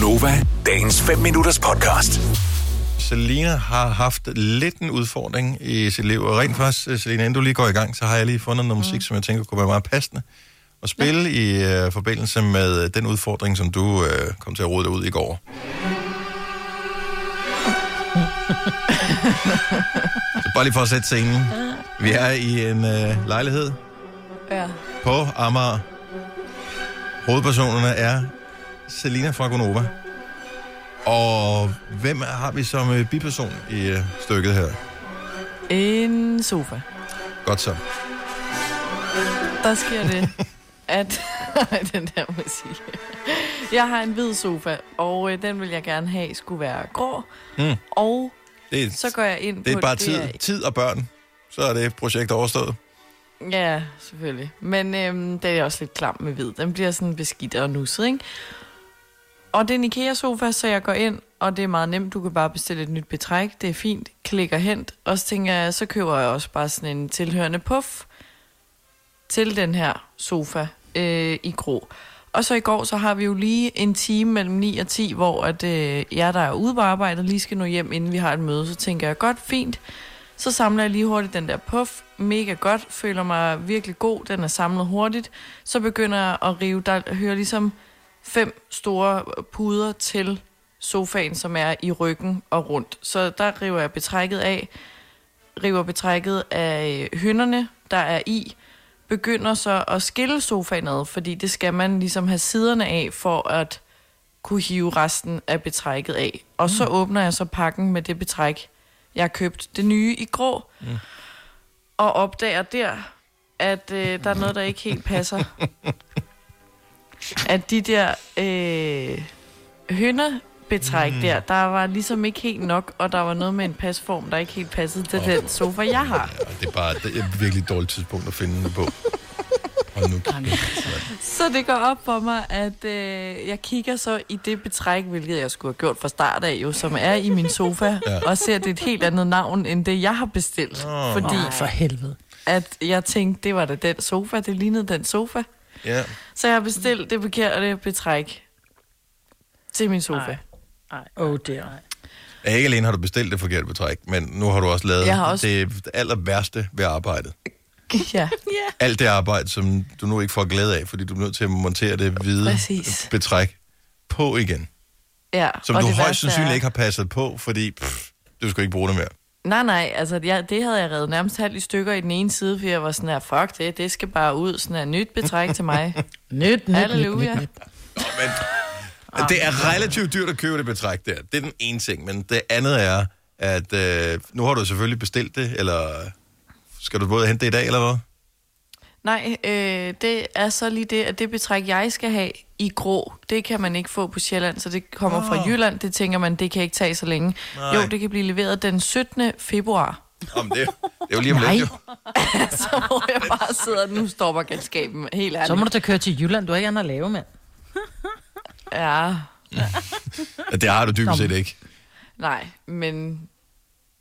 Gunova, dagens 5 minutters podcast. Selina har haft lidt en udfordring i sit liv, og rent faktisk, øh, Selina, inden du lige går i gang, så har jeg lige fundet noget musik, som jeg tænker kunne være meget passende at spille ja. i uh, forbindelse med øh, den udfordring, som du uh, kom til at rode dig ud i går. så bare lige for at sætte scenen. Vi er i en uh, lejlighed Ja. på Amager. Hovedpersonerne er Selina fra Gonova. Og hvem har vi som øh, biperson i øh, stykket her? En sofa. Godt så. Der sker det, at... den der musik. Jeg har en hvid sofa, og øh, den vil jeg gerne have skulle være grå. Mm. Og Det er, så går jeg ind det på... er bare tid, tid og børn. Så er det projekt overstået. Ja, selvfølgelig. Men øhm, det er også lidt klam med hvid. Den bliver sådan beskidt og nusset, ikke? Og det er en IKEA-sofa, så jeg går ind, og det er meget nemt. Du kan bare bestille et nyt betræk. Det er fint. Klikker hent. Og så tænker jeg, så køber jeg også bare sådan en tilhørende puff til den her sofa øh, i grå. Og så i går, så har vi jo lige en time mellem 9 og 10, hvor at, øh, jeg, der er ude på arbejde, lige skal nå hjem, inden vi har et møde. Så tænker jeg, godt, fint. Så samler jeg lige hurtigt den der puff. Mega godt. Føler mig virkelig god. Den er samlet hurtigt. Så begynder jeg at rive. Der hører ligesom fem store puder til sofaen, som er i ryggen og rundt. Så der river jeg betrækket af. River betrækket af hønderne, der er i. Begynder så at skille sofaen ad, fordi det skal man ligesom have siderne af, for at kunne hive resten af betrækket af. Og så åbner jeg så pakken med det betræk, jeg har købt. Det nye i grå. Mm. Og opdager der, at øh, der er noget, der ikke helt passer. at de der øh, hønderbetræk mm. der, der var ligesom ikke helt nok, og der var noget med en pasform, der ikke helt passede til Åh. den sofa, jeg har. Ja, det er bare det er et virkelig dårligt tidspunkt at finde det på. Og nu, Så det går op for mig, at øh, jeg kigger så i det betræk, hvilket jeg skulle have gjort fra start af, jo, som er i min sofa, Ja. og ser, det et helt andet navn, end det, jeg har bestilt. Åh. Fordi Nej, for helvede. at jeg tænkte, det var da den sofa, det lignede den sofa. Ja. Så jeg har bestilt det forkerte betræk til min sofa. Nej. Nej, oh dear. Ja, Ikke alene har du bestilt det forkerte betræk, men nu har du også lavet Jeg har også- det aller værste ved arbejdet. Ja. Alt det arbejde, som du nu ikke får glæde af, fordi du er nødt til at montere det hvide Præcis. betræk på igen. ja. Som og du højst sandsynligt er- ikke har passet på, fordi pff, du skal ikke bruge det mere. Nej, nej, altså jeg, det havde jeg reddet nærmest halvt i stykker i den ene side, for jeg var sådan her, fuck det, det skal bare ud, sådan her nyt betræk til mig. Nyt, nyt, Halleluja. nyt, nyt, nyt. Men det er relativt dyrt at købe det betræk der. Det er den ene ting. Men det andet er, at øh, nu har du selvfølgelig bestilt det, eller skal du både hente det i dag, eller hvad? Nej, øh, det er så lige det, at det betræk, jeg skal have i grå, det kan man ikke få på Sjælland, så det kommer Åh. fra Jylland. Det tænker man, det kan ikke tage så længe. Nej. Jo, det kan blive leveret den 17. februar. Om det, det er jo lige om Nej. lidt, jo. så hvor jeg bare sidder, nu stopper galskaben, helt ærligt. Så må du da køre til Jylland. Du har ikke andet at lave, mand. Ja, Ja, Det har du dybest set ikke. nej, men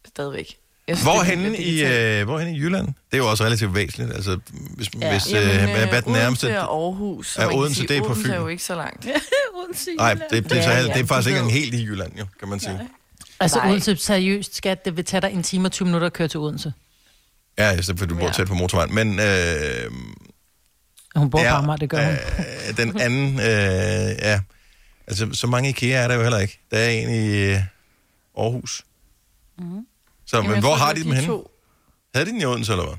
stadigvæk. Jeg synes, Hvor det er henne vildt i, øh, hvor henne i Jylland? Det er jo også relativt væsentligt. Altså, hvis, ja. hvis, øh, Jamen, hvad er den nærmeste? Odense og Aarhus. kan Odense, sige, det er på Odense Fyn. er jo ikke så langt. Nej, det, det, det, Ja, er, ja, det er faktisk ikke engang helt i Jylland, jo, kan man sige. Altså Nej. Odense, seriøst, skat, det vil tage dig en time og 20 minutter at køre til Odense. Ja, i stedet for, du bor Ja. tæt på motorvejen. Men øh, Hun bor Ja, på Amager, det gør hun. øh, den anden, øh, ja, altså så mange IKEA er der jo heller ikke. Der er en i øh, Aarhus. Mm. Så, Jamen, men hvor har det de dem henne? to. Havde de den i Odense, eller hvad?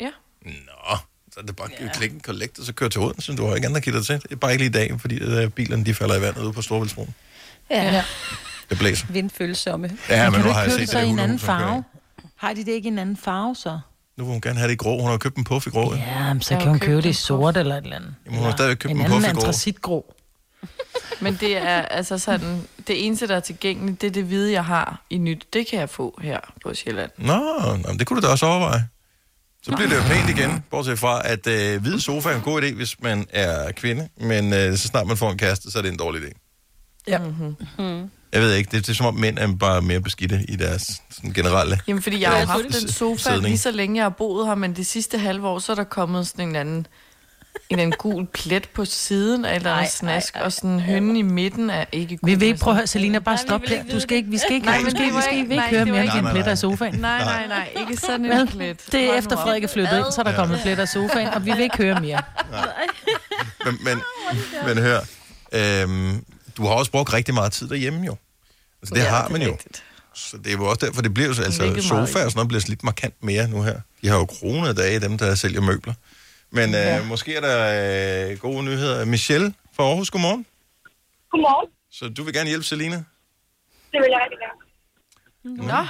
Ja. Nå, så er det bare at klikke en collect, og så køre til Odense. Du har ikke give dig til. Det er bare ikke lige i dag, fordi øh, bilerne de falder i vandet ude på Storvældsbroen. Ja, ja. Det blæser. vindfølsomme. Ja, Men men nu har jeg set det så det i en anden farve? Har de det ikke i en anden farve, så? Nu vil hun gerne have det i grå. Hun har købt en puff i grå. Ja. Ja, men så kan hun købe det i en sort eller et eller andet. Jamen, hun har stadigvæk købt en en anden puff i grå. antracitgrå. Men det er altså sådan, det eneste, der er tilgængeligt, det er det hvide, jeg har i nyt. Det kan jeg få her på Sjælland. Nå, nå, men det kunne du da også overveje. Så bliver det jo pænt igen, bortset fra, at øh, hvide sofa er en god idé, hvis man er kvinde, men øh, så snart man får en kæreste, så er det en dårlig idé. Ja. Mm-hmm. Jeg ved ikke, det, det er som om mænd er bare mere beskidte i deres sådan, generelle... Jamen, fordi jeg har haft den sofa sidning. lige så længe, jeg har boet her, men det sidste halve år, så er der kommet sådan en anden en eller anden gul plet på siden, eller Ej, en snask, ej, ej, og sådan en hønne i midten er ikke gul. Vi vil ikke prøve at høre, Selina, bare stop ikke Du skal ikke, vi skal ikke, Nej, vi men skal, vi skal, ikke- vi ikke nej, høre mere nej, pletter nej. af sofaen. Nej, nej, nej, ikke sådan en plet. det er Hold efter. Frederik er flyttet ind, så er der kommet pletter af sofaen, og vi vil ikke høre mere. Men, men, men hør, øhm, du har også brugt rigtig meget tid derhjemme jo. Altså, det Ja, har man jo. rigtigt. Så det er jo også derfor, det bliver jo så- altså Ligget sofa meget og sådan noget bliver slidt markant mere nu her. De har jo kronede dage, dem der sælger møbler. Men øh, måske er der øh, gode nyheder. Michelle fra Aarhus, godmorgen. Godmorgen. Så du vil gerne hjælpe Selina? Det vil jeg rigtig gerne. Nå,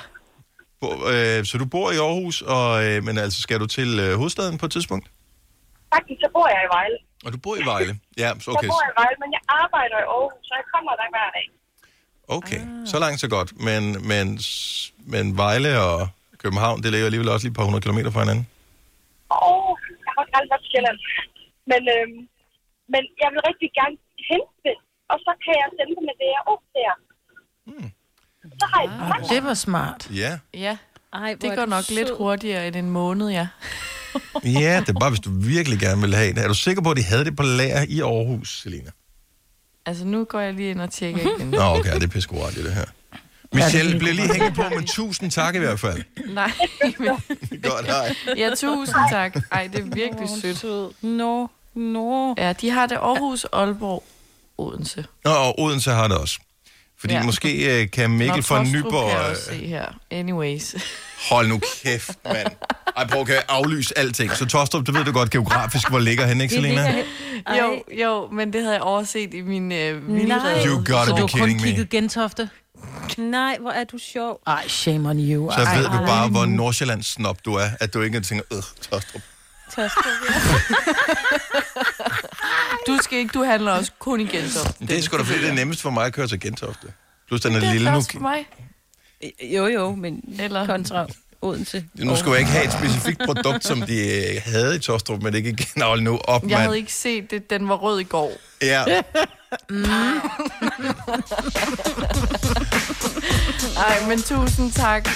Bo- øh, så du bor i Aarhus, og, øh, men altså skal du til øh, hovedstaden på et tidspunkt? Faktisk så bor jeg i Vejle. Og du bor i Vejle? Ja, så Okay. Jeg bor i Vejle, men jeg arbejder i Aarhus, så jeg kommer der hver dag. Okay, så langt så godt. Men, men, men Vejle og København, det ligger alligevel også lige et par hundrede kilometer fra hinanden. Og jeg har faktisk aldrig været til Sjælland. Men, øhm, men jeg vil rigtig gerne hente det, og så kan jeg sende det med det, jeg der. Hmm. Så har jeg det. Det var smart. Ja. ja, Ej, det går nok lidt sød. hurtigere end en måned, ja. ja, det er bare, hvis du virkelig gerne vil have det. Er du sikker på, at de havde det på lager i Aarhus, Selina? Altså, nu går jeg lige ind og tjekker igen. Nå, okay, det er pisse i det her. Michelle, bliver lige hængt på med tusind tak i hvert fald. Nej, men, Godt, hej. ja, tusind tak. Ej, det er virkelig sødt. Sød. Nå, nå. Ja, de har det Aarhus, Aalborg, Odense. Nå, og Odense har det også. Fordi ja. Måske øh, kan Mikkel Nå, fra Nyborg... kan jeg øh, også se her. Anyways. Hold nu kæft, mand. Ej, prøv at aflyse alting. Så Tostrup, du ved du godt geografisk, hvor ligger han, ikke, Selina? Jo, jo, men det havde jeg overset i min øh, vildrede. You gotta Så be du har kun kidding me. kigget Gentofte? Nej, hvor er du sjov. Ej, shame on you. Så Ej, ved du bare, hvor Nordsjællands snop du er, at du ikke tænker, øh, Tostrup. Tostrup, ja. Du skal ikke, du handler også kun i Gentofte. Det er sgu da fordi, det er nemmest for mig at køre til Gentofte. Plus den er Det er lille nu. for mig. Jo, jo, men Eller- kontra Odense. Nu skulle jeg ikke have et specifikt produkt, som de øh, havde i Tostrup, men det ikke igen. Hold nu op, Jeg havde mand. ikke set det, den var rød i går. Ja. Ej, men tusind tak.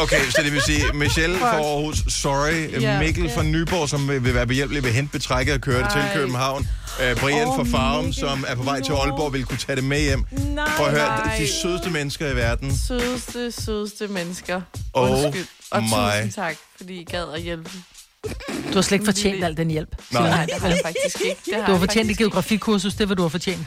Okay, så det vil sige, Michelle fra Aarhus, sorry. Ja. Mikkel fra Nyborg, som vil være behjælpelig ved at hente betrækket og køre det til. København. Uh, Brian Åh, fra Farum, Mikkel. som er på vej til. Aalborg, vil kunne tage det med hjem. Nej, Prøv at høre, nej. de sødeste mennesker i verden. Sødeste, sødeste mennesker. Oh Undskyld. Og my. tusind tak, fordi I gad at hjælpe. Du har slet ikke fortjent al den hjælp. Nej. Nej, det har jeg faktisk ikke. Det har Du har fortjent et geografikursus, det vil du have fortjent.